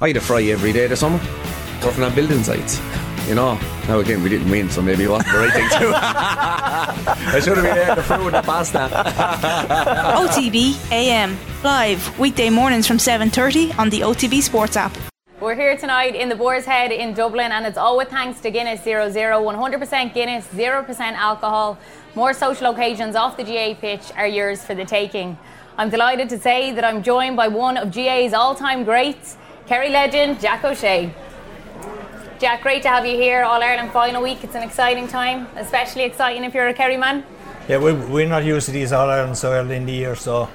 I had a fry every day this summer, working on building sites. You know, now again we didn't win, so maybe it wasn't the right thing to do. I should have been there the fruit and the pasta. OTB AM live weekday mornings from 7:30 on the OTB Sports app. We're here tonight in the Boar's Head in Dublin, and it's all with thanks to Guinness 00, 100% Guinness, 0% alcohol. More social occasions off the GAA pitch are yours for the taking. I'm delighted to say that I'm joined by one of GAA's all-time greats, Kerry legend Jack O'Shea. Jack, great to have you here. All Ireland final week. It's an exciting time, especially exciting if you're a Kerry man. Yeah, we, we're not used to these All Ireland so early in the year, so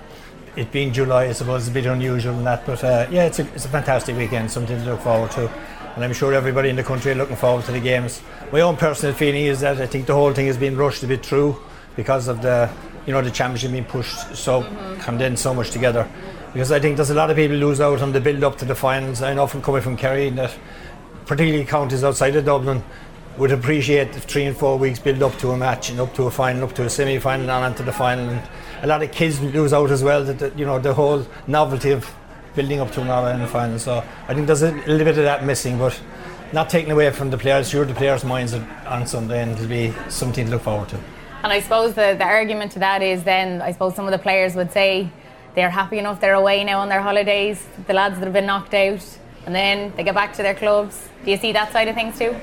it being July, I suppose, is a bit unusual in that. But uh, yeah, it's a, it's a fantastic weekend, something to look forward to. And I'm sure everybody in the country are looking forward to the games. My own personal feeling is that I think the whole thing has been rushed a bit through because of the, you know, the championship being pushed so mm-hmm. condensed so much together. Because I think there's a lot of people lose out on the build up to the finals. I know from coming from Kerry that particularly counties outside of Dublin, would appreciate the three and four weeks build up to a match and up to a final, up to a semi final, and on to the final. And a lot of kids lose out as well. That you know the whole novelty of building up to an All final. So I think there's a little bit of that missing, but not taken away from the players. Sure, the players' minds are on Sunday, and it'll be something to look forward to. And I suppose the, the argument to that is then I suppose some of the players would say they're happy enough they're away now on their holidays. The lads that have been knocked out and then they get back to their clubs. Do you see that side of things too?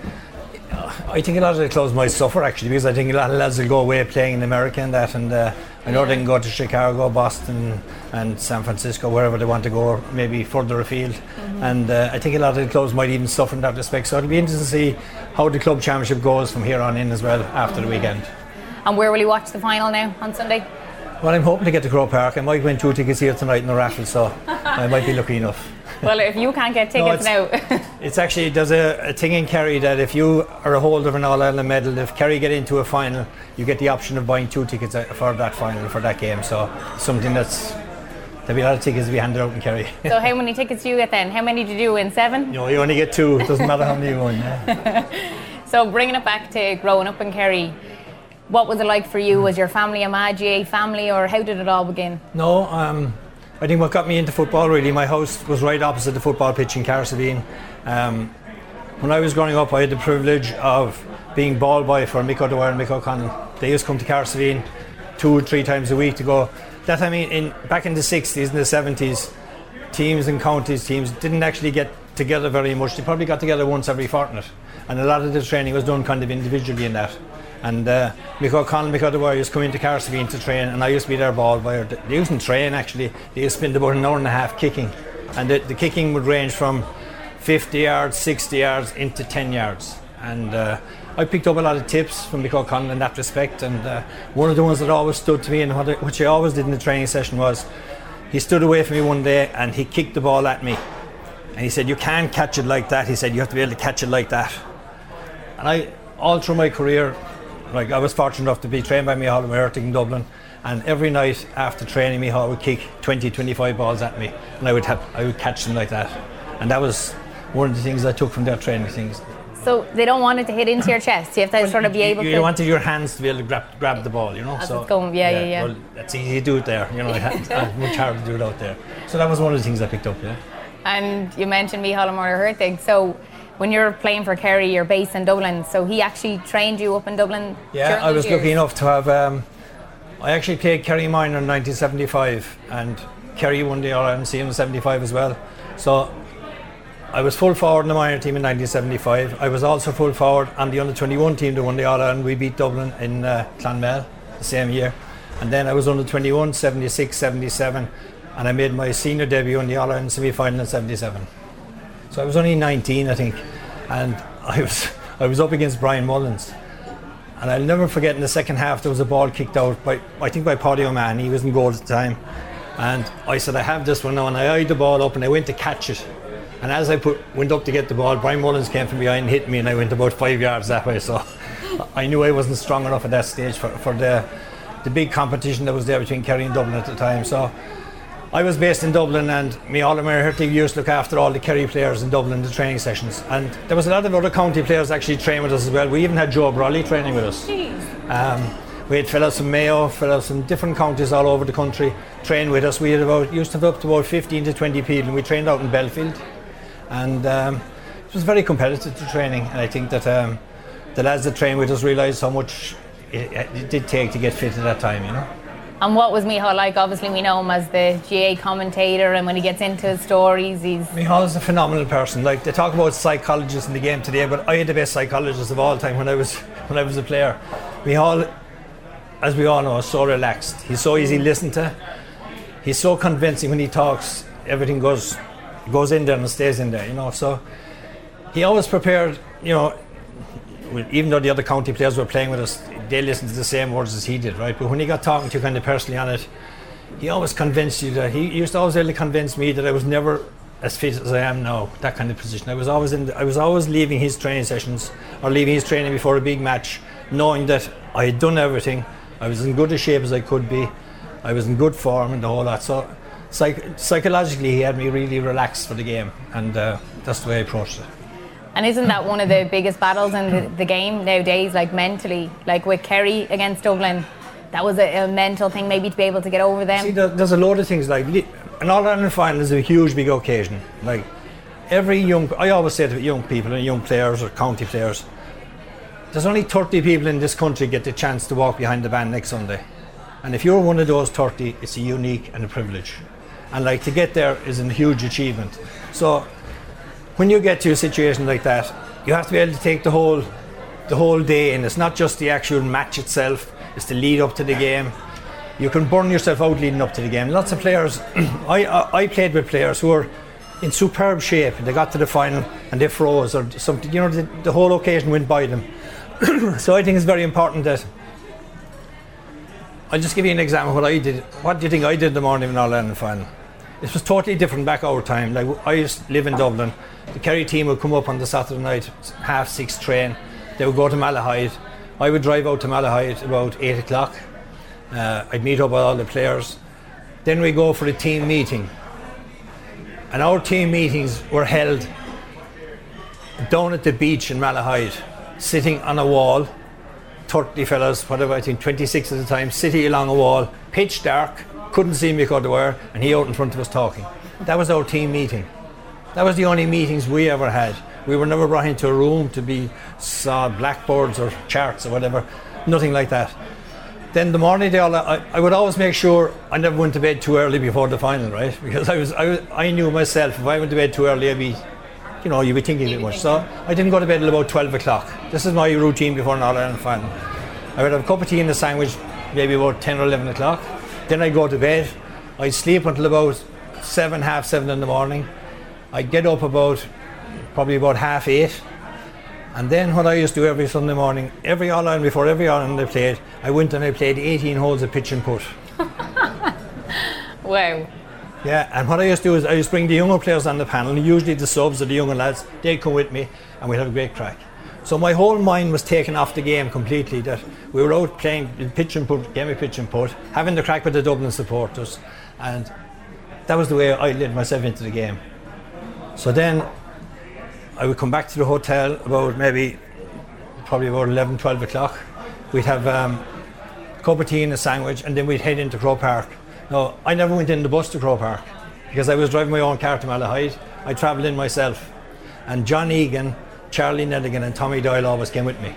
I think a lot of the clubs might suffer actually because I think a lot of lads will go away playing in America and that, and uh, I know yeah. they can go to Chicago, Boston, and San Francisco, wherever they want to go, maybe further afield. Mm-hmm. And uh, I think a lot of the clubs might even suffer in that respect. So it'll be interesting to see how the club championship goes from here on in as well after mm-hmm. the weekend. And where will you watch the final now on Sunday? Well, I'm hoping to get to Croke Park. I might win two tickets here tonight in the raffle, so I might be lucky enough. well, if you can't get tickets no, it's, now. it's actually, there's a, a, thing in Kerry that if you are a holder of an All Ireland medal, if Kerry get into a final, you get the option of buying two tickets uh, for that final, for that game. So, something that's There'll be a lot of tickets to be handed out in Kerry. so how many tickets do you get then? How many did you win? Seven? No, you only get two. It doesn't matter how many you win. Yeah. so bringing it back to growing up in Kerry, what was it like for you? Was your family a Magi family or how did it all begin? No, um, I think what got me into football really, my house was right opposite the football pitch in Cahersiveen. Um, when I was growing up, I had the privilege of being ball boy for Mick O'Dwyer and Mick O'Connell. They used to come to Cahersiveen two or three times a week to go. That time in back in the 60s and the 70s, teams and counties teams didn't actually get together very much. They probably got together once every fortnight, and a lot of the training was done kind of individually in that. And uh, Mick O'Connell, Mick O'Dwyer used to come into Cahersiveen to train, and I used to be their ball boy. They used to train actually. They used to spend about an hour and a half kicking, and the, the kicking would range from 50 yards, 60 yards, into 10 yards. And uh, I picked up a lot of tips from Mick O'Connell in that respect. And uh, one of the ones that always stood to me, and which I always did in the training session, was he stood away from me one day and he kicked the ball at me. And he said, You can't catch it like that. He said, You have to be able to catch it like that. And I, all through my career, like I was fortunate enough to be trained by Micheál Ó Muircheartaigh in Dublin, and every night after training, Micheál would kick 20, 25 balls at me, and I would have, I would catch them like that, and that was one of the things I took from their training things. So they don't want it to hit into your chest. You have to well, sort of be able you, to. You wanted your hands to be able to grab, grab the ball, you know. As so going, yeah, yeah, yeah. Well, that's easy to do it there. You know, it's much harder to do it out there. So that was one of the things I picked up. Yeah. And you mentioned Micheál Ó Muircheartaigh So when you're playing for Kerry, you're based in Dublin. So he actually trained you up in Dublin. Yeah, I was years. lucky enough to have. Um, I actually played Kerry minor in 1975, and Kerry won the All Ireland in 75 as well. So I was full forward in the minor team in 1975. I was also full forward on the under 21 team that won the All Ireland. We beat Dublin in uh, Clonmel the same year. And then I was under 21, 76, 77, and I made my senior debut in the All Ireland semi final in 77. So I was only 19, I think, and I was I was up against Brian Mullins. And I'll never forget in the second half there was a ball kicked out by I think by Paddy O'Mahon. He was in goal at the time. And I said, I have this one now and I eyed the ball up and I went to catch it. And as I put went up to get the ball, Brian Mullins came from behind and hit me and I went about five yards that way. So I knew I wasn't strong enough at that stage for, for the the big competition that was there between Kerry and Dublin at the time. So I was based in Dublin and Micheál Ó Muircheartaigh used to look after all the Kerry players in Dublin, the training sessions. And there was a lot of other county players actually training with us as well. We even had Joe Brawley training with us. Um, we had fellows from Mayo, fellows from different counties all over the country train with us. We had about used to have up to about 15 to 20 people and we trained out in Belfield. and um, it was very competitive to training. And I think that um, the lads that trained with us realised how much it, it, did take to get fit at that time, you know. And what was Micheál like? Obviously, we know him as the GAA commentator, and when he gets into his stories, he's. Micheál is a phenomenal person. Like they talk about psychologists in the game today, but I had the best psychologist of all time when I was when I was a player. Micheál, as we all know, is so relaxed. He's so easy to listen to. He's so convincing when he talks. Everything goes goes in there and stays in there, you know. So he always prepared, you know. Even though the other county players were playing with us, they listened to the same words as he did, right? But when he got talking to you kind of personally on it, he always convinced you that he used to always really convince me that I was never as fit as I am now. That kind of position. I was always in. The, I was always leaving his training sessions or leaving his training before a big match, knowing that I had done everything. I was in good a shape as I could be. I was in good form and whole lot. So psych- psychologically, he had me really relaxed for the game, and uh, that's the way I approached it. And isn't that one of the biggest battles in the, the game nowadays, like mentally? Like with Kerry against Dublin, that was a, a, mental thing maybe to be able to get over them. See, there's a load of things like an All Ireland final is a huge big occasion. Like every young, I always say to young people and young players or county players, there's only 30 people in this country get the chance to walk behind the band next Sunday, and if you're one of those 30, it's a unique and a privilege, and like to get there is a huge achievement. So when you get to a situation like that, you have to be able to take the whole the whole day in. It's not just the actual match itself, it's the lead up to the game. You can burn yourself out leading up to the game. Lots of players, I, I, I played with players who were in superb shape and they got to the final and they froze or something. You know, the, the whole occasion went by them. so I think it's very important that. I'll just give you an example of what I did. What do you think I did in the morning an All Ireland final? This was totally different back our time. Like I used to live in Dublin the Kerry team would come up on the Saturday night, half six train. They would go to Malahide. I would drive out to Malahide about eight o'clock. Uh, I'd meet up with all the players. Then we go for a team meeting. And our team meetings were held down at the beach in Malahide, sitting on a wall. 30 fellas, whatever, I think 26 at the time, sitting along a wall, pitch dark, couldn't see me because the wire, and he out in front of us talking. That was our team meeting. That was the only meetings we ever had. We were never brought into a room to be saw blackboards or charts or whatever. Nothing like that. Then the morning they all, I, I, would always make sure I never went to bed too early before the final, right? Because I was, I, I knew myself if I went to bed too early, I'd be, you know, you'd be thinking too much. So I didn't go to bed until about 12 o'clock. This is my routine before an All Ireland final. I would have a cup of tea and a sandwich, maybe about 10 or 11 o'clock. Then I'd go to bed. I'd sleep until about seven, half seven in the morning. I'd get up about probably about half eight. And then what I used to do every Sunday morning, every All Ireland before every All Ireland I played, I went and I played 18 holes of pitch and putt. wow. Yeah, and what I used to do is I used to bring the younger players on the panel, usually the subs or the younger lads, they'd come with me and we'd have a great crack. So my whole mind was taken off the game completely. That we were out playing pitch and putt, game of pitch and putt, having the crack with the Dublin supporters, and that was the way I led myself into the game. So then I would come back to the hotel about maybe probably about 11, 12 o'clock. We'd have um, a cup of tea and a sandwich, and then we'd head into Croke Park. Now, I never went in the bus to Croke Park because I was driving my own car to Malahide. I travelled in myself. And John Egan, Charlie Nelligan and Tommy Doyle always came with me.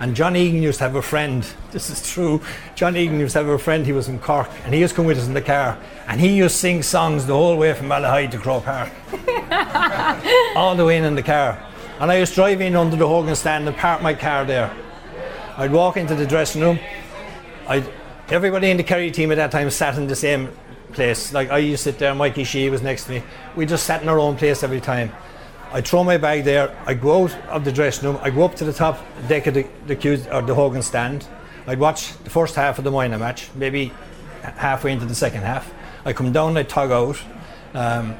And John Egan used to have a friend, this is true. John Egan used to have a friend, he was in Cork, and he used to come with us in the car. And he used to sing songs the whole way from Malahide to Croke Park. All the way in, in the car. And I used to drive in under the Hogan stand and park my car there. I'd walk into the dressing room. I'd, everybody in the Kerry team at that time sat in the same place. Like I used to sit there, Mikey Sheehy was next to me. We just sat in our own place every time. I throw my bag there. I go out of the dressing room. I go up to the top deck of the, the, or the Hogan stand. I'd watch the first half of the minor match, maybe halfway into the second half. I come down, I tug out. Um,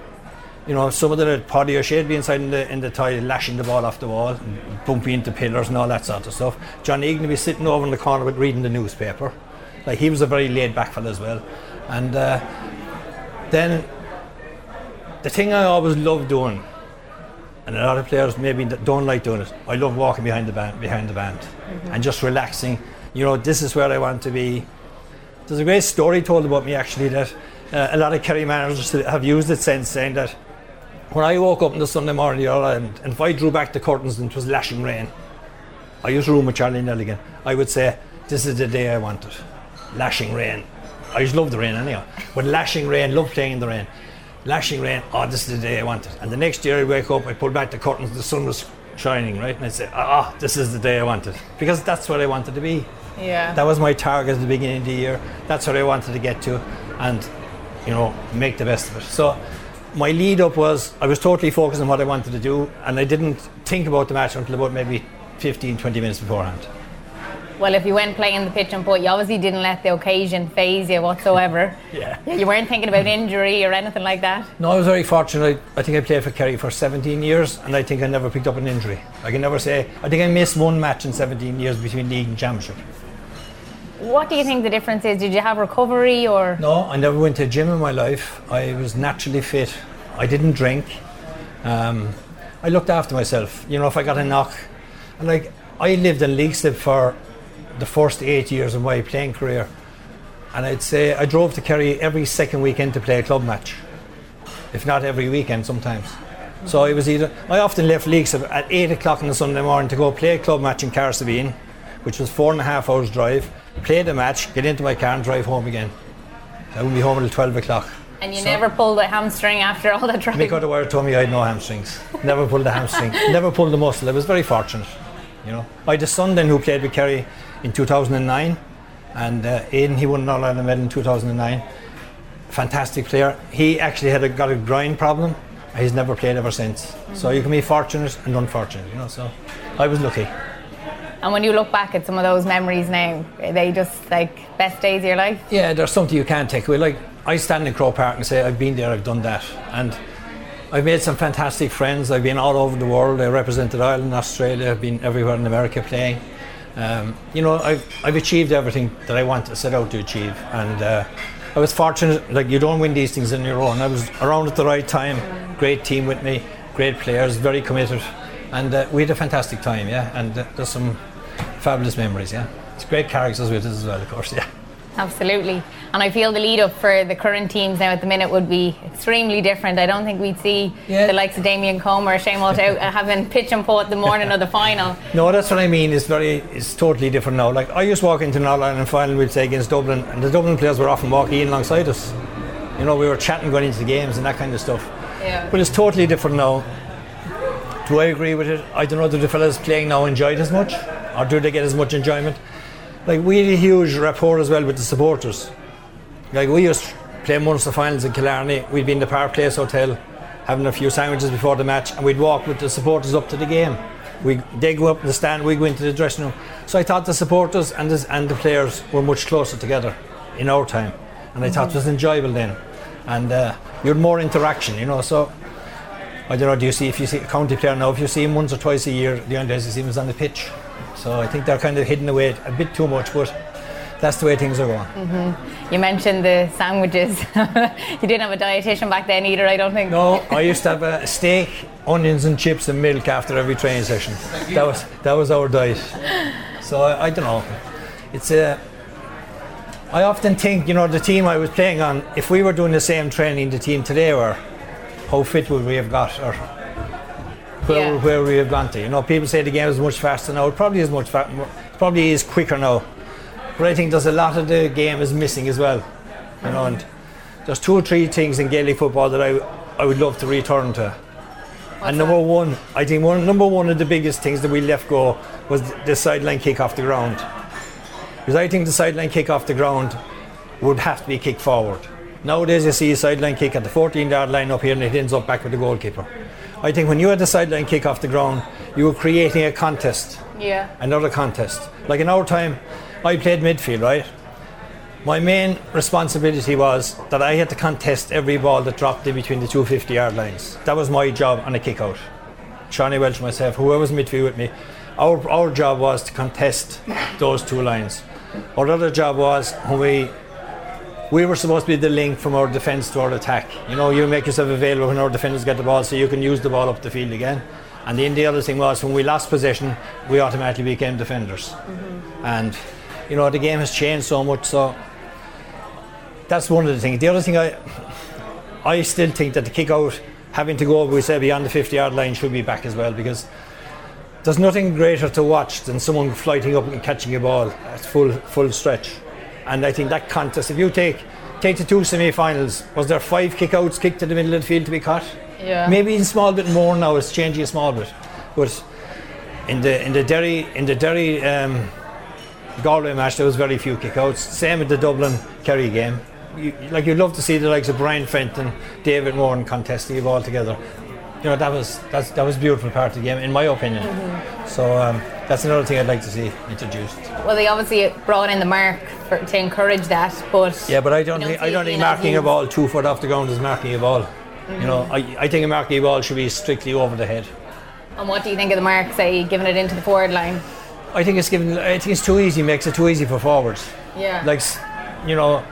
you know, some of the Paddy O'Shea be inside in the in the toilet, lashing the ball off the wall, bumping into pillars and all that sort of stuff. John Egan would be sitting over in the corner reading the newspaper. Like he was a very laid back fellow as well. And uh, then the thing I always loved doing and a lot of players maybe don't like doing it. I love walking behind the band, behind the band, mm-hmm. and just relaxing. You know, this is where I want to be. There's a great story told about me actually that uh, a lot of Kerry managers have used it since, saying that when I woke up on the Sunday morning, and, and if I drew back the curtains and it was lashing rain, I used to room with Charlie Nelligan, I would say, this is the day I wanted. Lashing rain. I just love the rain anyhow. But lashing rain, love playing in the rain. Lashing rain, oh, this is the day I wanted. And the next year I'd wake up, I pull back the curtains, the sun was shining, right? And I'd say, ah, this is the day I wanted. Because that's what I wanted to be. Yeah. That was my target at the beginning of the year. That's what I wanted to get to. And, you know, make the best of it. So my lead up was I was totally focused on what I wanted to do and I didn't think about the match until about maybe 15, 20 minutes beforehand. Well, if you went playing the pitch and putt, you obviously didn't let the occasion phase you whatsoever. Yeah. You weren't thinking about injury or anything like that. No, I was very fortunate. I, think I played for Kerry for 17 years and I think I never picked up an injury. I can never say, I think I missed one match in 17 years between league and championship. What do you think the difference is? Did you have recovery or? No, I never went to a gym in my life. I was naturally fit. I didn't drink. Um, I looked after myself. You know, if I got a knock, and like I lived in Leixlip for the first eight years of my playing career, and I'd say I drove to Kerry every second weekend to play a club match, if not every weekend sometimes. So I was either I often left Leixlip at eight o'clock on the Sunday morning to go play a club match in Cahersiveen, which was four and a half hours drive. Play the match, get into my car, and drive home again. I wouldn't be home until twelve o'clock. And you So- never pulled a hamstring after all that driving. Mick O'Dwyer told me I had no hamstrings. Never pulled a hamstring. Never pulled a muscle. I was very fortunate. You know, I had a son then who played with Kerry in 2009, and uh, Aidan he won an All Ireland medal in 2009. Fantastic player. He actually had a, got a groin problem. He's never played ever since. So you can be fortunate and unfortunate. You know, so I was lucky. And when you look back at some of those memories now, are they just like best days of your life? Yeah, there's something you can't take away. Like I stand in Croke Park and say I've been there, I've done that, and I've made some fantastic friends. I've been all over the world. I represented Ireland, Australia. I've been everywhere in America playing. Um, you know, I've I've achieved everything that I want to set out to achieve, and uh, I was fortunate. Like you don't win these things on your own. I was around at the right time. Great team with me, great players, very committed, and uh, we had a fantastic time. Yeah, and uh, there's some fabulous memories. Yeah, it's great characters with us as well, of course. Yeah. Absolutely. And I feel the lead up for the current teams now at the minute would be extremely different. I don't think we'd see Yeah. the likes of Damien Comer or Shane Walsh out uh, having pitch and putt the morning of the final. No, that's what I mean. It's very, it's totally different now. Like I used to walk into an All Ireland final, we'd say against Dublin, and the Dublin players were often walking in alongside us. You know, we were chatting going into the games and that kind of stuff. Yeah. But it's totally different now. Do I agree with it? I don't know. Do the fellas playing now enjoy it as much, or do they get as much enjoyment? Like we had a huge rapport as well with the supporters. Like we used to play Munster finals in Killarney. We'd be in the Park Place Hotel, having a few sandwiches before the match, and we'd walk with the supporters up to the game. We they go up in the stand, we go into the dressing room. So I thought the supporters and the, and the players were much closer together in our time, and I thought it was enjoyable then, and uh, you had more interaction, you know. So I don't know. Do you see if you see a county player now? If you see him once or twice a year, the only days you see him is on the pitch. So I think they're kind of hidden away a bit too much, but that's the way things are going. Mm-hmm. You mentioned the sandwiches. you didn't have a dietitian back then either, I don't think. No, I used to have a steak, onions, and chips and milk after every training session. That was that was our diet. So I, I don't know. It's a. I often think, you know, the team I was playing on. If we were doing the same training the team today were, how fit would we have got, or where, Yeah. where we have gone to? You know, people say the game is much faster now. It probably is much fa- probably is quicker now. But I think there's a lot of the game is missing as well. You know, and there's two or three things in Gaelic football that I I would love to return to. and number one, I think one number one of the biggest things that we left go was the sideline kick off the ground. Because I think the sideline kick off the ground would have to be kicked forward. Nowadays, you see a sideline kick at the 14 yard line up here and it ends up back with the goalkeeper. I think when you had the sideline kick off the ground, you were creating a contest Yeah. another contest. Like in our time, I played midfield, right? My main responsibility was that I had to contest every ball that dropped in between the two 50 yard lines. That was my job on a kick out. Shawnee Welch, myself, whoever was midfield with me, our, our job was to contest those two lines. Our other job was when we we were supposed to be the link from our defence to our attack. You know, you make yourself available when our defenders get the ball so you can use the ball up the field again. And then the other thing was when we lost possession, we automatically became defenders. Mm-hmm. And, you know, the game has changed so much, so that's one of the things. The other thing I I still think that the kick out having to go, we say, beyond the 50 yard line should be back as well because there's nothing greater to watch than someone flighting up and catching a ball at full full stretch. And I think that contest, if you take take the two semi-finals, was there five kickouts kicked to the middle of the field to be caught? Yeah. Maybe a small bit more now. It's changing a small bit, but in the in the Derry in the Derry um, Galway match there was very few kickouts. Same with the Dublin Kerry game. You, like you'd love to see the likes of Brian Fenton, David Moran contesting the ball together. You know that was that's, that was a beautiful part of the game, in my opinion. So um, that's another thing I'd like to see introduced. Well, they obviously brought in the mark for, to encourage that, but Yeah, but I don't think I don't think marking a ball two foot off the ground is marking a ball. You know, I, I think a marking a ball should be strictly over the head. And what do you think of the mark, say, giving it into the forward line? I think it's given. I think it's too easy. Makes it too easy for forwards. Yeah. Like, you know,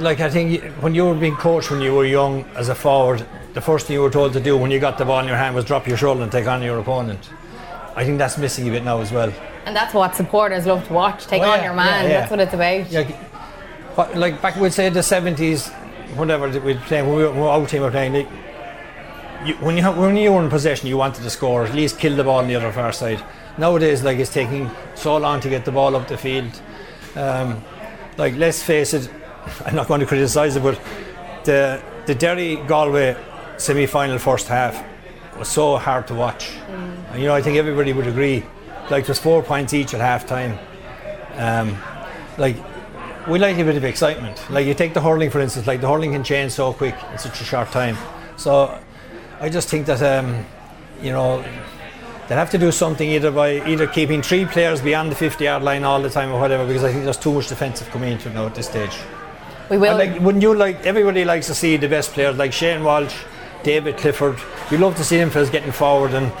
like I think when you were being coached when you were young as a forward, the first thing you were told to do when you got the ball in your hand was drop your shoulder and take on your opponent. I think that's missing a bit now as well. and that's what supporters love to watch. Take Oh, on your man. yeah, yeah. That's what it's about. Yeah, like back we'd say the seventies, whatever we'd play when we were, our team were playing. Like, you, when you when you were in possession, you wanted to score, at least kill the ball on the other far side. Nowadays, like it's taking so long to get the ball up the field. Um, like let's face it, I'm not going to criticise it, but the the Derry Galway semi final first half was so hard to watch. And, you know, I think everybody would agree. Like there's four points each at half time. Um, like we like a bit of excitement. Like you take the hurling for instance, like the hurling can change so quick in such a short time. So I just think that um, you know they'll have to do something either by either keeping three players beyond the 50 yard line all the time or whatever because I think there's too much defensive coming into it now at this stage. We will. And like wouldn't you like everybody likes to see the best players like Shane Walsh, David Clifford. You love to see them fellas getting forward and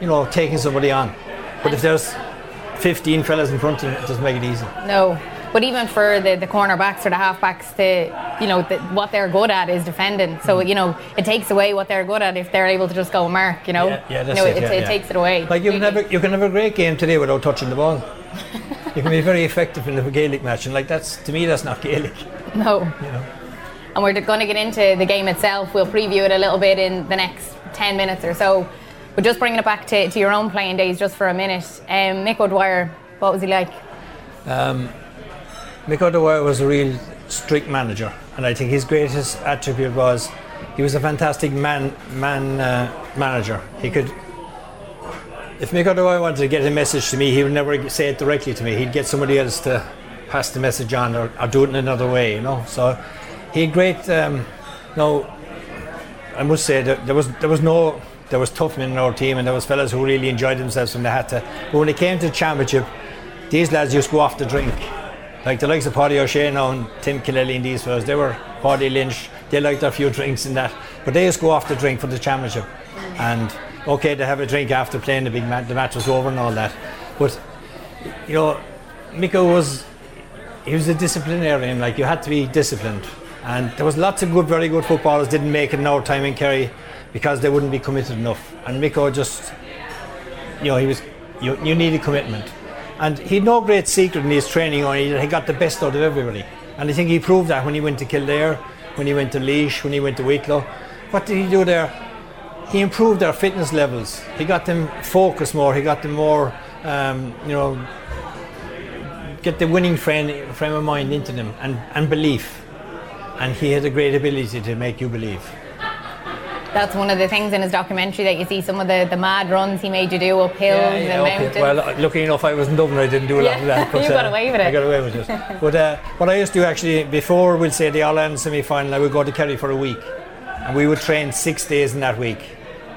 you know taking somebody on. But if there's 15 fellas in front of them, it doesn't make it easy. No. But even for the, the cornerbacks or the halfbacks, to you know the, what they're good at is defending. So mm-hmm. you know it takes away what they're good at if they're able to just go mark. You know, Yeah, yeah, that's you know, it, yeah, it yeah. takes it away. Like you can have a, you can have a great game today without touching the ball. you can be very effective in a Gaelic match, and like that's to me that's not Gaelic. no. You know. And we're going to get into the game itself. We'll preview it a little bit in the next 10 minutes or so. But just bringing it back to, to your own playing days just for a minute. Um, Mick O'Dwyer, what was he like? Mick O'Dwyer was a real strict manager, and I think his greatest attribute was he was a fantastic man man uh, manager. He could. If Mick O'Dwyer wanted to get a message to me, he would never say it directly to me. He'd get somebody else to pass the message on or, or do it in another way, you know. So he had great. Um, no, I must say that there was there was no there was tough men in our team, and there was fellas who really enjoyed themselves when they had to. But when it came to the championship, these lads used to go off the drink. Like the likes of Paddy O'Shea now and Tim Kennelly and these fellas, they were Paddy Lynch, they liked their few drinks and that. But they used to go off the drink for the championship. And okay, they have a drink after playing the big match, the match was over and all that. But, you know, Micko was, he was a disciplinarian, like you had to be disciplined. And there was lots of good, very good footballers didn't make it in our time in Kerry because they wouldn't be committed enough. And Micko just, you know, he was, you, you needed commitment. And he had no great secret in his training, or he, he got the best out of everybody. And I think he proved that when he went to Kildare, when he went to Laois, when he went to Wicklow. What did he do there? He improved their fitness levels. He got them focused more. He got them more, um, you know, get the winning frame, frame of mind into them and, and belief. And he had a great ability to make you believe. That's one of the things in his documentary that you see some of the, the mad runs he made you do up hills and okay. mountains. Well, uh, lucky enough, I was in Dublin. I didn't do a lot of that. but, you got uh, away with it. I got away with it. but uh, what I used to do actually before we'd say the All Ireland semi final, I would go to Kerry for a week, and we would train six days in that week,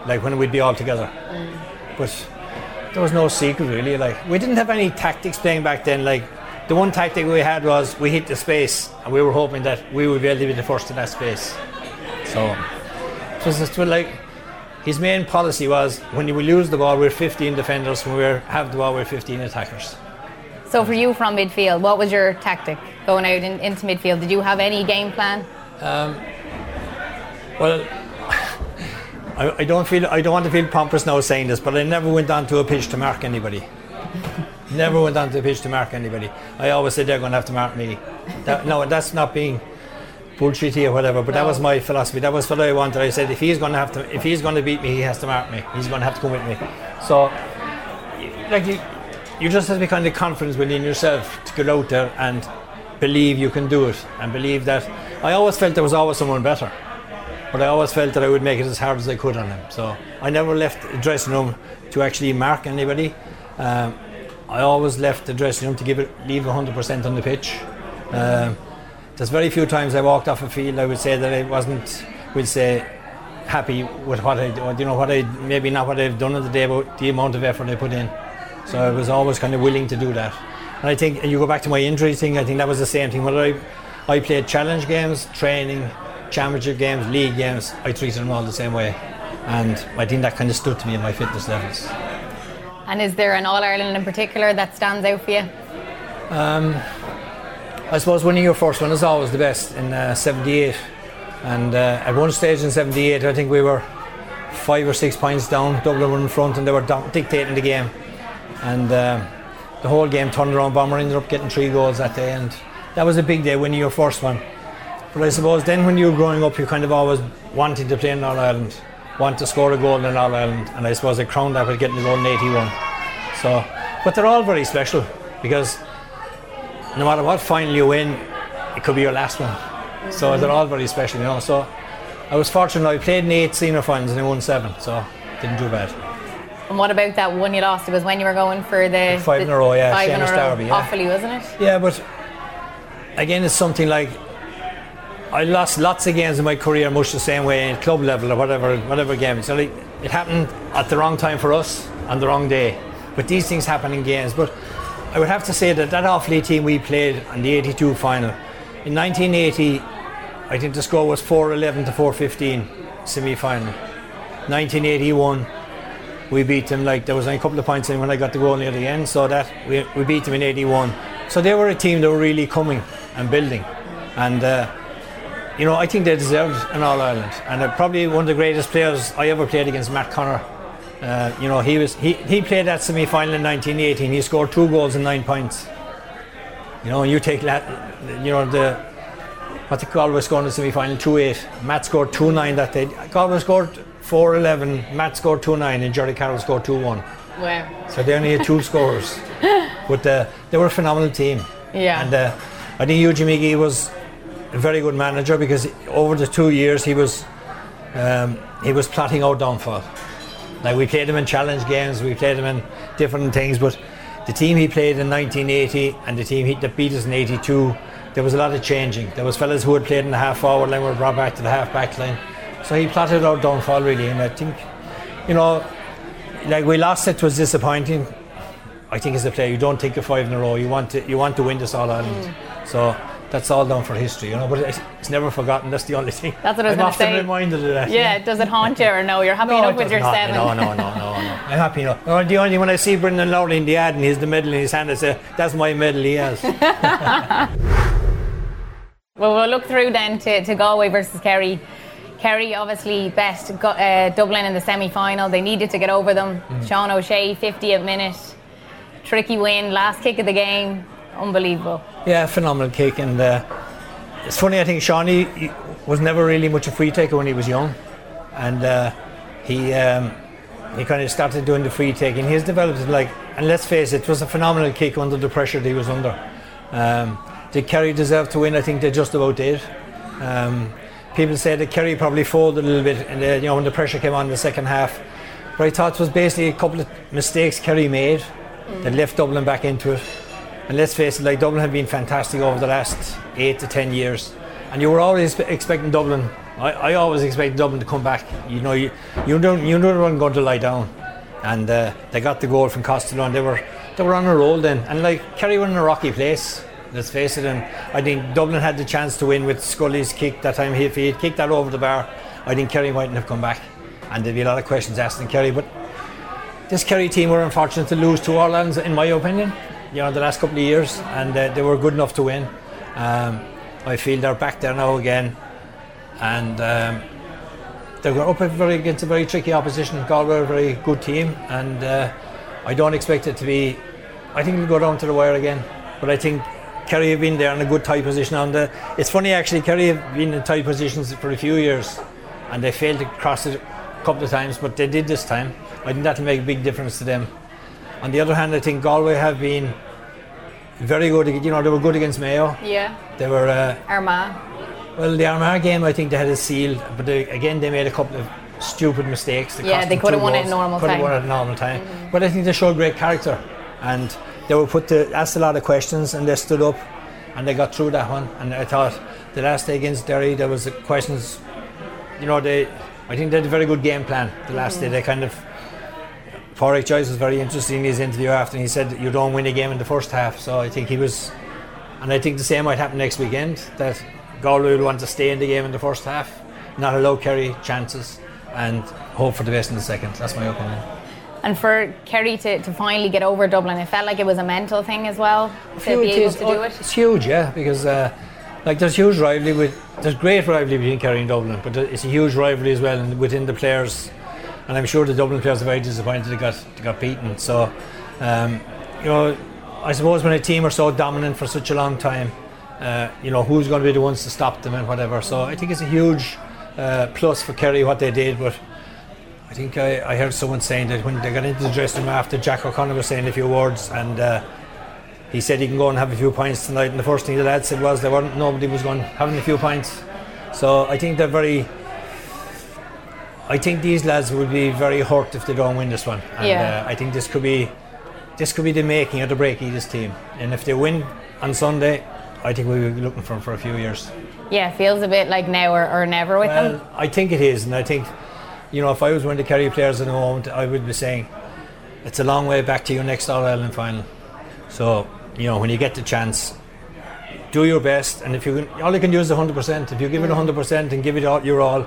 like when we'd be all together. Mm. But there was no secret really. Like we didn't have any tactics playing back then. Like the one tactic we had was we hit the space, and we were hoping that we would be able to be the first in that space. So it was just like his main policy was when you will lose the ball, we're 15 defenders. When we have the ball, we're 15 attackers. so for you from midfield, what was your tactic going out in, into midfield? Did you have any game plan? Um, well, I, I don't feel I don't want to feel pompous now saying this, but I never went onto a pitch to mark anybody. Never went onto the pitch to mark anybody. I always said they're going to have to mark me. That, no, that's not being bullshitty or whatever. But that was my philosophy. That was what I wanted. I said if he's going to have to, if he's going to beat me, he has to mark me. He's going to have to come with me. So, like you, you just have to be kind of confidence within yourself to get out there and believe you can do it and believe that. I always felt there was always someone better. But I always felt that I would make it as hard as I could on him. So I never left the dressing room to actually mark anybody. Um, I always left the dressing room to give it, leave 100% on the pitch. Um, there's very few times I walked off a field I would say that I wasn't, we'll say, happy with what I, you know, what I, maybe not what I've done on the day, but the amount of effort I put in. So I was always kind of willing to do that. And I think, and you go back to my injury thing, I think that was the same thing. Whether I, I played challenge games, training, championship games, league games, I treated them all the same way. And I think that kind of stood to me in my fitness levels. And is there an All Ireland in particular that stands out for you? I suppose winning your first one is always the best in uh, 78. And uh, at one stage in 78, I think we were five or six points down, Dublin were in front, and they were dictating the game. And uh, the whole game turned around. Bomber ended up getting three goals that day, and that was a big day winning your first one. But I suppose then when you were growing up, you kind of always wanted to play in All Ireland, want to score a goal in All Ireland, and I suppose I crowned that with getting the goal in 81. So, but they're all very special because no matter what final you win, it could be your last one. So mm-hmm. they're all very special, you know. So I was fortunate. I played in eight senior finals and I won seven, so didn't do bad. And what about that one you lost? It was when you were going for the Five in the a row, yeah, Five in a row. Darby, yeah. Offaly, wasn't it? Yeah, but again, it's something like I lost lots of games in my career, much the same way in club level or whatever, whatever game. So like, it happened at the wrong time for us on the wrong day. But these things happen in games. But I would have to say that that Offaly team we played in the 82 final, in 1980, I think the score was 4-11 to 4-15 semi-final. 1981, we beat them like there was only a couple of points in when I got the goal near the end, so that we, we beat them in 81. So they were a team that were really coming and building, and uh, you know I think they deserved an All Ireland, and uh, probably one of the greatest players I ever played against, Matt Connor. Uh, you know he was he, he played that semi final in 1918. He scored two goals and nine points. You know and you take that, you know the what the Galway scored in the semi final 2 8. Matt scored 2 9 that day. Galway scored 4 11. Matt scored 2 9, and Jerry Carroll scored 2 1. Wow. So they only had two scores. But uh, they were a phenomenal team. Yeah. And uh, I think Eugene McGee was a very good manager because over the two years he was um, he was plotting our downfall. Like we played him in challenge games, we played him in different things, but the team he played in 1980 and the team he, that beat us in 82, there was a lot of changing. There was fellas who had played in the half forward line were brought back to the half back line. So he plotted our downfall really, and I think, you know, like we lost it was disappointing. I think as a player, you don't take a five in a row. You want to you want to win this All Ireland. So that's all done for history, you know. But it's, it's never forgotten. That's the only thing. That's what I was I'm often say. reminded of that. Yeah, does it haunt you or no? You're happy No, enough with your not. seven? No, no, no, no, no. I'm happy enough. Oh, the only when I see Brendan Lowry in the ad and he's the medal in his hand, I say that's my medal he has. Well, we'll look through then to, to Galway versus Kerry. Kerry obviously best Go- uh, Dublin in the semi final. They needed to get over them. Mm. Sean O'Shea, 50th minute. Tricky win, last kick of the game. Unbelievable. Yeah, phenomenal kick, and uh, it's funny. I think Shawnee was never really much a free taker when he was young, and uh, he um, he kind of started doing the free taking. He's developed it like, and let's face it, it was a phenomenal kick under the pressure that he was under. Um, did Kerry deserve to win? I think they just about did. Um, people say that Kerry probably folded a little bit, and you know when the pressure came on in the second half. But I thought it was basically a couple of mistakes Kerry made that left Dublin back into it. And let's face it, like Dublin have been fantastic over the last eight to ten years. And you were always expecting Dublin. I, I always expected Dublin to come back. You know, you you don't you don't want going to lie down. And uh, they got the goal from Costello, and they were they were on a roll then. And like Kerry were in a rocky place. Let's face it. And I think Dublin had the chance to win with Scully's kick that time. If he had kicked that over the bar, I think Kerry mightn't have come back. And there'd be a lot of questions asked in Kerry. But this Kerry team were unfortunate to lose to Orleans, in my opinion. You know, the last couple of years, and uh, they were good enough to win. Um, I feel they're back there now again, and um, they're up very, against a very tricky opposition. Galway are a very good team, and uh, I don't expect it to be. I think it'll go down to the wire again, but I think Kerry have been there in a good tight position. On the, it's funny actually, Kerry have been in tight positions for a few years, and they failed to cross it a couple of times, but they did this time. I think that'll make a big difference to them. On the other hand, I think Galway have been very good. You know, they were good against Mayo. Yeah. They were. Uh, Armagh. well, the Armagh game, I think they had a seal, but they, again, they made a couple of stupid mistakes. that Yeah, cost they could have won it goals. normal Could time. Mm-hmm. won it normal time. But I think they showed great character, and they were put to asked a lot of questions, and they stood up, and they got through that one. And I thought the last day against Derry, there was questions. You know, they, I think they had a very good game plan. The last Mm-hmm. day, they kind of. Pádraic Joyce was very interesting in his interview after, and he said you don't win a game in the first half. So I think he was and I think the same might happen next weekend. That Galway will want to stay in the game in the first half, not allow Kerry chances, and hope for the best in the second. That's my opinion. And for Kerry to, to finally get over Dublin, it felt like it was a mental thing as well to be able to do it. It's huge, yeah, because uh, like there's huge rivalry with there's great rivalry between Kerry and Dublin, but it's a huge rivalry as well and within the players. And I'm sure the Dublin players are very disappointed they got they got beaten. So, um, you know, I suppose when a team are so dominant for such a long time, uh, you know, who's going to be the ones to stop them and whatever. So I think it's a huge uh, plus for Kerry what they did, but. I think I, I heard someone saying that when they got into the dressing room after Jack O'Connor was saying a few words and uh, he said he can go and have a few points tonight and the first thing the lad said was there weren't nobody was going having a few points so I think they're very I think these lads will be very hurt if they don't win this one and Yeah. uh, I think this could be this could be the making or the breaking of this team and if they win on Sunday I think we'll be looking for them for a few years Yeah, it feels a bit like now or, or never with them. I think it is, and I think, you know, if I was one of the Kerry players at the moment, I would be saying it's a long way back to your next All Ireland final. So, you know, when you get the chance, do your best, and if you can, all you can do is 100%. If you give it 100% and give it all your all,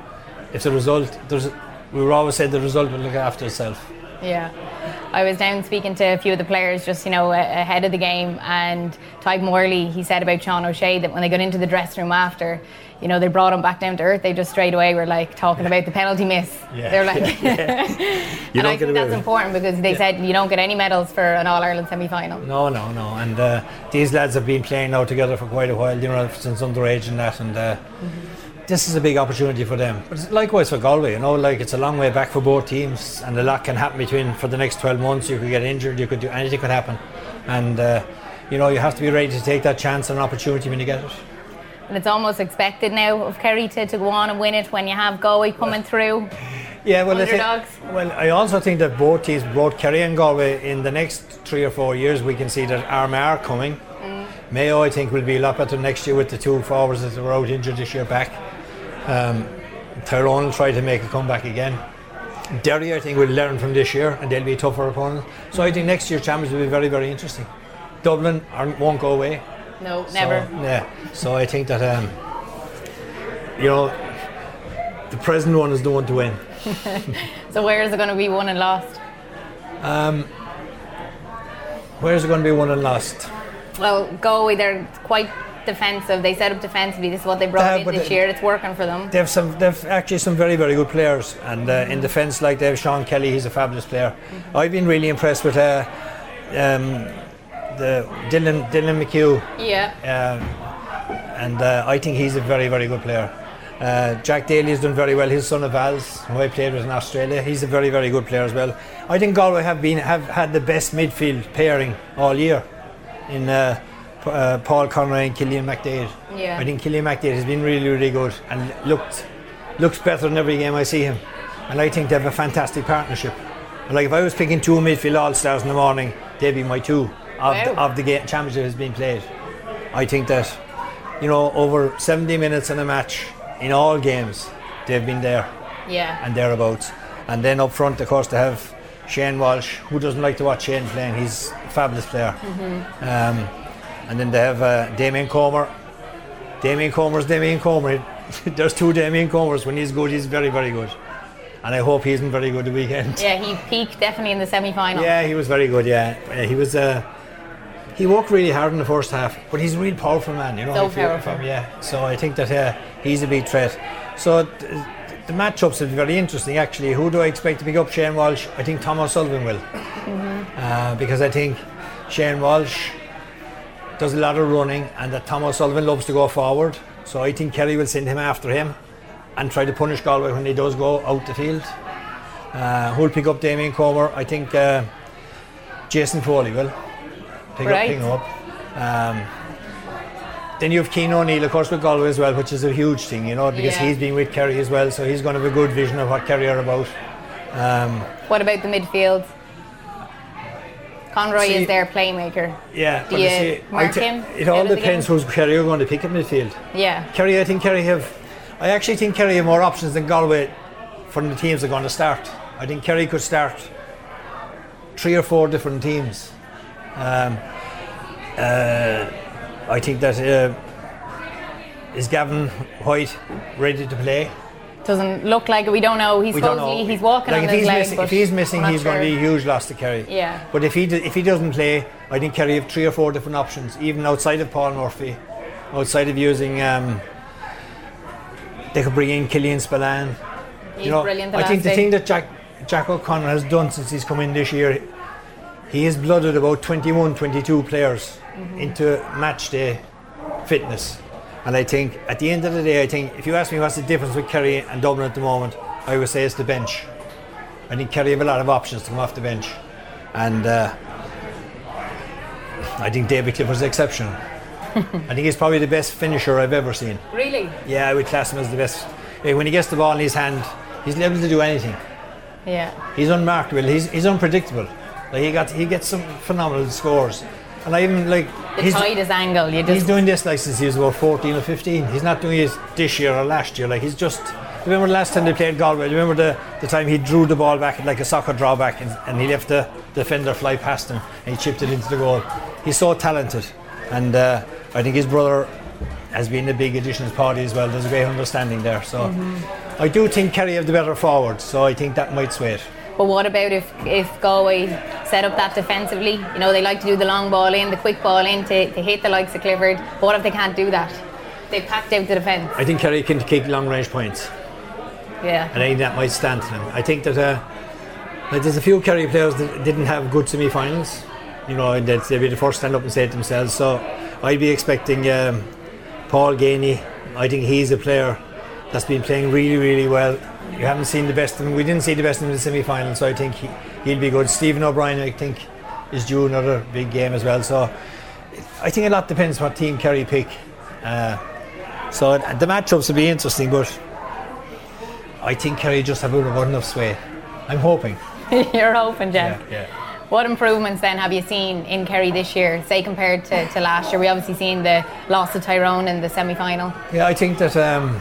if the result, there's, we were always said the result will look after itself. Yeah. I was down speaking to a few of the players just, you know, ahead of the game and Tadhg Morley, he said about Sean O'Shea that when they got into the dressing room after, you know, they brought him back down to earth. They just straight away were like talking about the penalty miss. Yeah. They're like, You and I think that's important because they said you don't get any medals for an All Ireland semi final. No, no, no. And uh, these lads have been playing now together for quite a while, you know, since underage and that. And uh, this is a big opportunity for them. But it's likewise for Galway, you know, like it's a long way back for both teams, and a lot can happen between for the next 12 months. You could get injured, you could do anything could happen, and uh, you know you have to be ready to take that chance and opportunity when you get it. And it's almost expected now of Kerry to, to go on and win it when you have Galway coming through. Yeah, well, I think, well, I also think that both teams, both Kerry and Galway, in the next three or four years, we can see that Armagh are coming. Mayo, I think, will be a lot better next year with the two forwards that were out injured this year back. Um, Tyrone will try to make a comeback again. Derry, I think, will learn from this year and they'll be a tougher opponent. So I think next year's champions will be very, very interesting. Dublin aren't, won't go away. No, So, never. yeah. So I think that, um, you know, the present one is the one to win. So where is it going to be won and lost? Where's it going to be won and lost? Well, Galway, they're quite defensive. They set up defensively. This is what they brought in this they- year. It's working for them. They've some. They've actually some very very good players, and uh, in defence, like they have Sean Kelly, he's a fabulous player. I've been really impressed with uh, um, the Dylan Dylan McHugh, Yeah. um, and uh, I think he's a very very good player. Uh, Jack Daly has done very well. His son of Val's, who I played with in Australia, he's a very very good player as well. I think Galway have been have had the best midfield pairing all year in. Uh, uh, Paul Conroy and Cillian McDaid. Yeah. I think Cillian McDaid has been really, really good and looked looks better than every game I see him. And I think they have a fantastic partnership. And like if I was picking two midfield all stars in the morning, they'd be my two of, the, Wow. of the game championship has been played. I think that you know over 70 minutes in a match in all games they've been there Yeah. and thereabouts. And then up front, of course, they have Shane Walsh. Who doesn't like to watch Shane playing? He's a fabulous player. Um, and then they have uh, Damien Comer. Damien Comer's Damien Comer. There's two Damien Comers. When he's good, he's very, very good. And I hope he isn't very good the weekend. Yeah, he peaked definitely in the semi final. Yeah, he was very good. Yeah, Uh, he was. Uh, he worked really hard in the first half, but he's a real powerful man. You know, So powerful. yeah, so I think that uh, he's a big threat. So th- the matchups are very interesting. Actually, who do I expect to pick up? Shane Walsh. I think Tom O'Sullivan will, Mm-hmm. uh, because I think Shane Walsh does a lot of running, and that Thomas Sullivan loves to go forward. So I think Kerry will send him after him and try to punish Galway when he does go out the field. Uh, who'll pick up Damien Comer? I think uh, Jason Foley will pick Right. up, pick up. Um, then you have Cian O'Neill, of course, with Galway as well, which is a huge thing, you know, because Yeah. he's been with Kerry as well, so he's going to have a good vision of what Kerry are about. Um, What about the midfield? Conroy See- is their playmaker. yeah, Do you see, mark thi- him it all depends who's Kerry are going to pick at midfield. Yeah. Kerry, I think Kerry have. I actually think Kerry have more options than Galway from the teams they're going to start. I think Kerry could start three or four different teams. Um, uh, I think that uh, is Gavin White ready to play. Doesn't look like it. We don't know. He's We supposedly know. he's walking like on his he's leg. missing, but if he's missing, he's going to be a huge loss to Kerry. Yeah. But if he do, if he doesn't play, I think Kerry have three or four different options, even outside of Paul Murphy, outside of using. Um, they could bring in Killian Spillane. He's you know, I think the thing that Jack Jack O'Connor has done since he's come in this year, he has blooded about 21, 22 players Mm-hmm. into match day fitness. And I think at the end of the day, I think if you ask me what's the difference with Kerry and Dublin at the moment, I would say it's the bench. I think Kerry have a lot of options to come off the bench, and uh, I think David Clifford's exceptional. I think he's probably the best finisher I've ever seen. Really? Yeah, I would class him as the best. When he gets the ball in his hand, he's able to do anything. Yeah. He's unmarketable. He's, he's unpredictable. Like he got he gets some phenomenal scores. And I even like The he's, tightest angle. You he's doing this like since he was about 14 or 15. He's not doing it this year or last year. Like he's just. Remember the last time they played Galway? Remember the, the time he drew the ball back like a soccer drawback and, and he left the defender fly past him and he chipped it into the goal. He's so talented, and uh, I think his brother has been a big addition to his party as well. There's a great understanding there. So I do think Kerry have the better forward. So I think that might sway it. But what about if, if Galway set up that defensively? You know, they like to do the long ball in, the quick ball in to, to hit the likes of Clifford. But what if they can't do that? They packed out the defence. I think Kerry can kick long range points. Yeah. and I think that might stand to them. I think that uh, like there's a few Kerry players that didn't have good semi-finals. You know, and that they'll be the first to stand up and say it themselves. So I'd be expecting um, Paul Geaney. I think he's a player that's been playing really, really well. You haven't seen the best of him. We didn't see the best of him in the semi-final, so I think he, he'll be good. Stephen O'Brien, I think, is due another big game as well. So I think a lot depends what team Kerry pick. Uh, so the matchups will be interesting, but I think Kerry just have about enough sway. I'm hoping. You're hoping, Jeff. yeah. What improvements then have you seen in Kerry this year, say compared to, to last year? We obviously seen the loss to Tyrone in the semi final. Yeah, I think that. Um,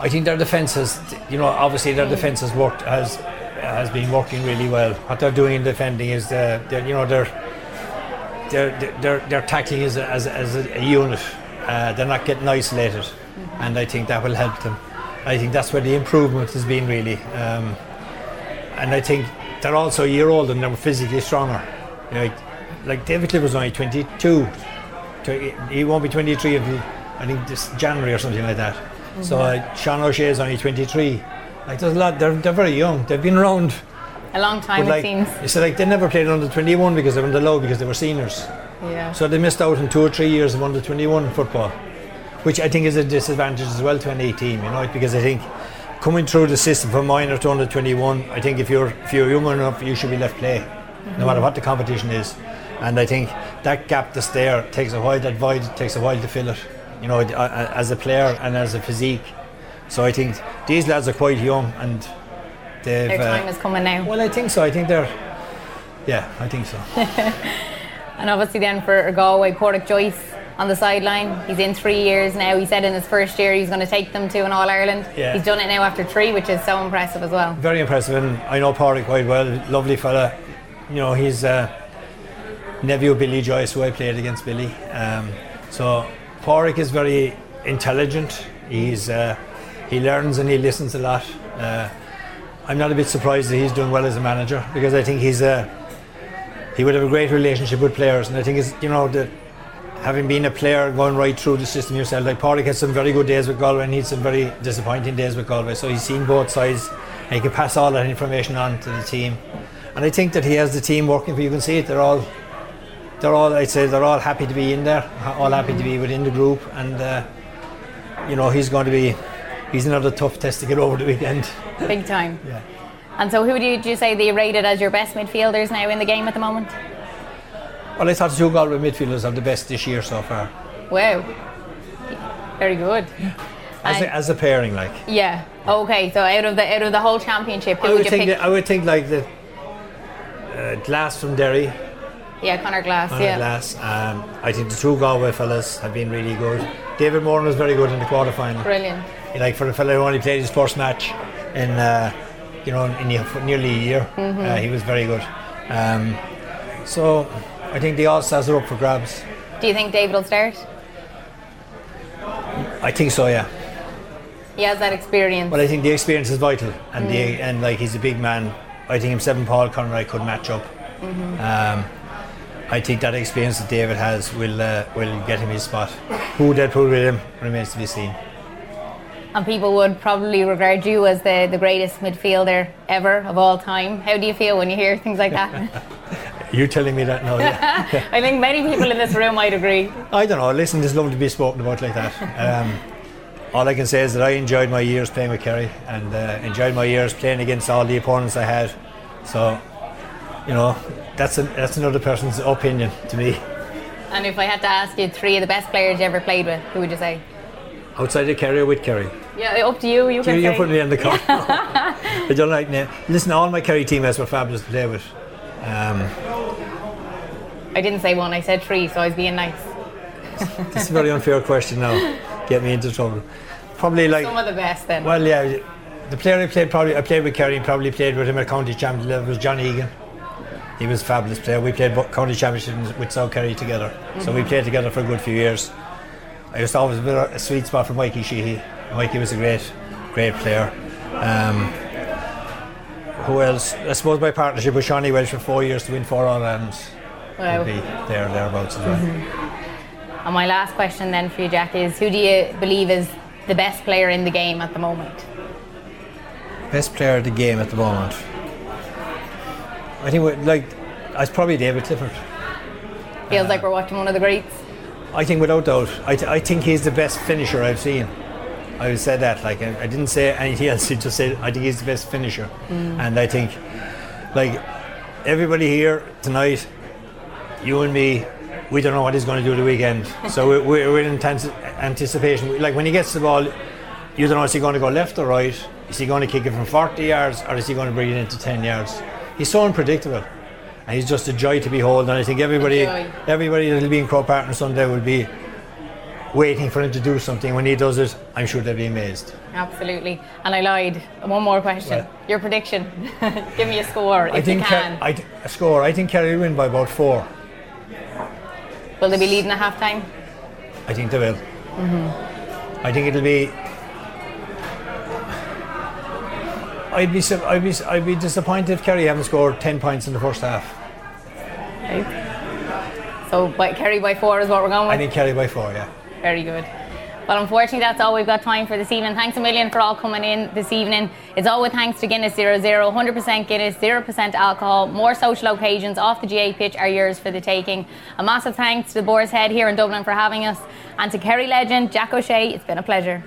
I think their defence has, you know, obviously their defence has worked has has been working really well. What they're doing in defending is, uh, they're, you know, they're they're they're, they're tackling as a, as, a- as a unit. Uh, they're not getting isolated, and I think that will help them. I think that's where the improvement has been really, um, and I think they're also a year older and they're physically stronger. You know, like, like David Clifford's only 22. Tw- He won't be 23 until I think this January or something like that. So uh, Sean O'Shea is only 23. Like there's a lot. They're, they're very young. They've been around. A long time, like, it seems. It's like they never played under 21 because they were under low because they were seniors. Yeah. So they missed out on two or three years of under 21 football, which I think is a disadvantage as well to an A team. You know, because I think coming through the system from minor to under 21, I think if you're if you're young enough, you should be left play, no matter mm-hmm. what the competition is. And I think that gap that's there takes a while. That void takes a while to fill it. You know, as a player and as a physique. So I think these lads are quite young and they've. Their uh, time is coming now. well, I think so. I think they're. Yeah, I think so. And obviously, then for Galway, Pádraic Joyce on the sideline. He's in three years now. He said in his first year he's going to take them to an All Ireland. Yeah. He's done it now after three, which is so impressive as well. Very impressive, and I know Pádraic quite well. Lovely fella. You know, he's uh, nephew of Billy Joyce, who I played against Billy. Um, so Pádraic is very intelligent. He's uh, he learns and he listens a lot. Uh, I'm not a bit surprised that he's doing well as a manager because I think he's a he would have a great relationship with players, and I think it's you know the having been a player going right through the system yourself, like Pádraic had some very good days with Galway and he had some very disappointing days with Galway. So he's seen both sides and he can pass all that information on to the team. And I think that he has the team working for you can see it, they're all they're all, I'd say, they're all happy to be in there, all happy to be within the group, and uh, you know, he's going to be, he's another tough test to get over the weekend. Big time. Yeah. And so, who do you, do you say they rated as your best midfielders now in the game at the moment? Well, I thought the two Galway midfielders are the best this year so far, Wow. Very good. as, a, as a pairing, like. Yeah. Okay. So out of the out of the whole championship, who I would, would you think pick? that, I would think like the uh, Glass from Derry, yeah, Conor Glass. Conor yeah. Glass. Um, I think the two Galway fellas have been really good. David Moran was very good in the quarterfinal. Brilliant. Like for the fellow who only played his first match in, uh, you know, in nearly a year, Mm-hmm. uh, he was very good. Um, so I think the All Stars are up for grabs. Do you think David will start? I think so, yeah. He has that experience. But I think the experience is vital, and the Mm. and like he's a big man. I think himself and Paul Conroy could match up. Mm-hmm. Um, I think that experience that David has will uh, will get him his spot. Who put with him remains to be seen. And people would probably regard you as the, the greatest midfielder ever of all time. How do you feel when you hear things like that? You're telling me that now? Yeah. I think many people in this room might agree. I don't know. Listen, it's lovely to be spoken about like that. Um, all I can say is that I enjoyed my years playing with Kerry and uh, enjoyed my years playing against all the opponents I had. So, you know, that's a, that's another person's opinion to me. And if I had to ask you three of the best players you ever played with, who would you say? Outside the Kerry or with Kerry? Yeah, up to you. You You, can you say. put me in the corner. I don't like name. Listen, all my Kerry teammates were fabulous to play with. Um, I didn't say one. I said three, so I was being nice. it's a very unfair question now. Get me into trouble. Probably like, Some of the best then. well, yeah. The player I played probably I played with Kerry and probably played with him at county championship level was John Egan. He was a fabulous player. We played county championship with South Kerry together, so we played together for a good few years. I to always have a sweet spot for Mikey Sheehy. Mikey was a great, great player. Um, who else? I suppose my partnership with Seánie Walsh for four years to win four All Irelands Wow. would be there thereabouts as well. And my last question then for you, Jack, is who do you believe is the best player in the game at the moment? Best player of the game at the moment. I think like it's probably David Clifford. Feels Uh, like we're watching one of the greats. I think without doubt, I, th- I think he's the best finisher I've seen. I would say that. Like I, I didn't say anything else. I just said I think he's the best finisher, mm. and I think like everybody here tonight, you and me, we don't know what he's going to do the weekend. so we're, we're we're in intense anticipation. Like when he gets the ball, you don't know is he going to go left or right? Is he going to kick it from 40 yards or is he going to bring it into 10 yards? He's so unpredictable. And he's just a joy to behold. And I think everybody, everybody that'll be in Croke Park on Sunday will be waiting for him to do something. When he does it, I'm sure they'll be amazed. Absolutely. And I lied. One more question. Right. Your prediction. Give me a score if think you Ker- can. I th- a score. I think Kerry will win by about four. Will they be leading at half time? I think they will. Mm-hmm. I think it'll be. I'd be, I'd be I'd be disappointed if Kerry haven't scored ten points in the first half. So by, Kerry by four is what we're going with? I think Kerry by four. Yeah. Very good. Well, unfortunately, that's all we've got time for this evening. Thanks a million for all coming in this evening. It's all with thanks to Guinness 00, 100% Guinness, 0% alcohol. More social occasions off the GAA pitch are yours for the taking. A massive thanks to the Boar's Head here in Dublin for having us, and to Kerry legend Jack O'Shea. It's been a pleasure.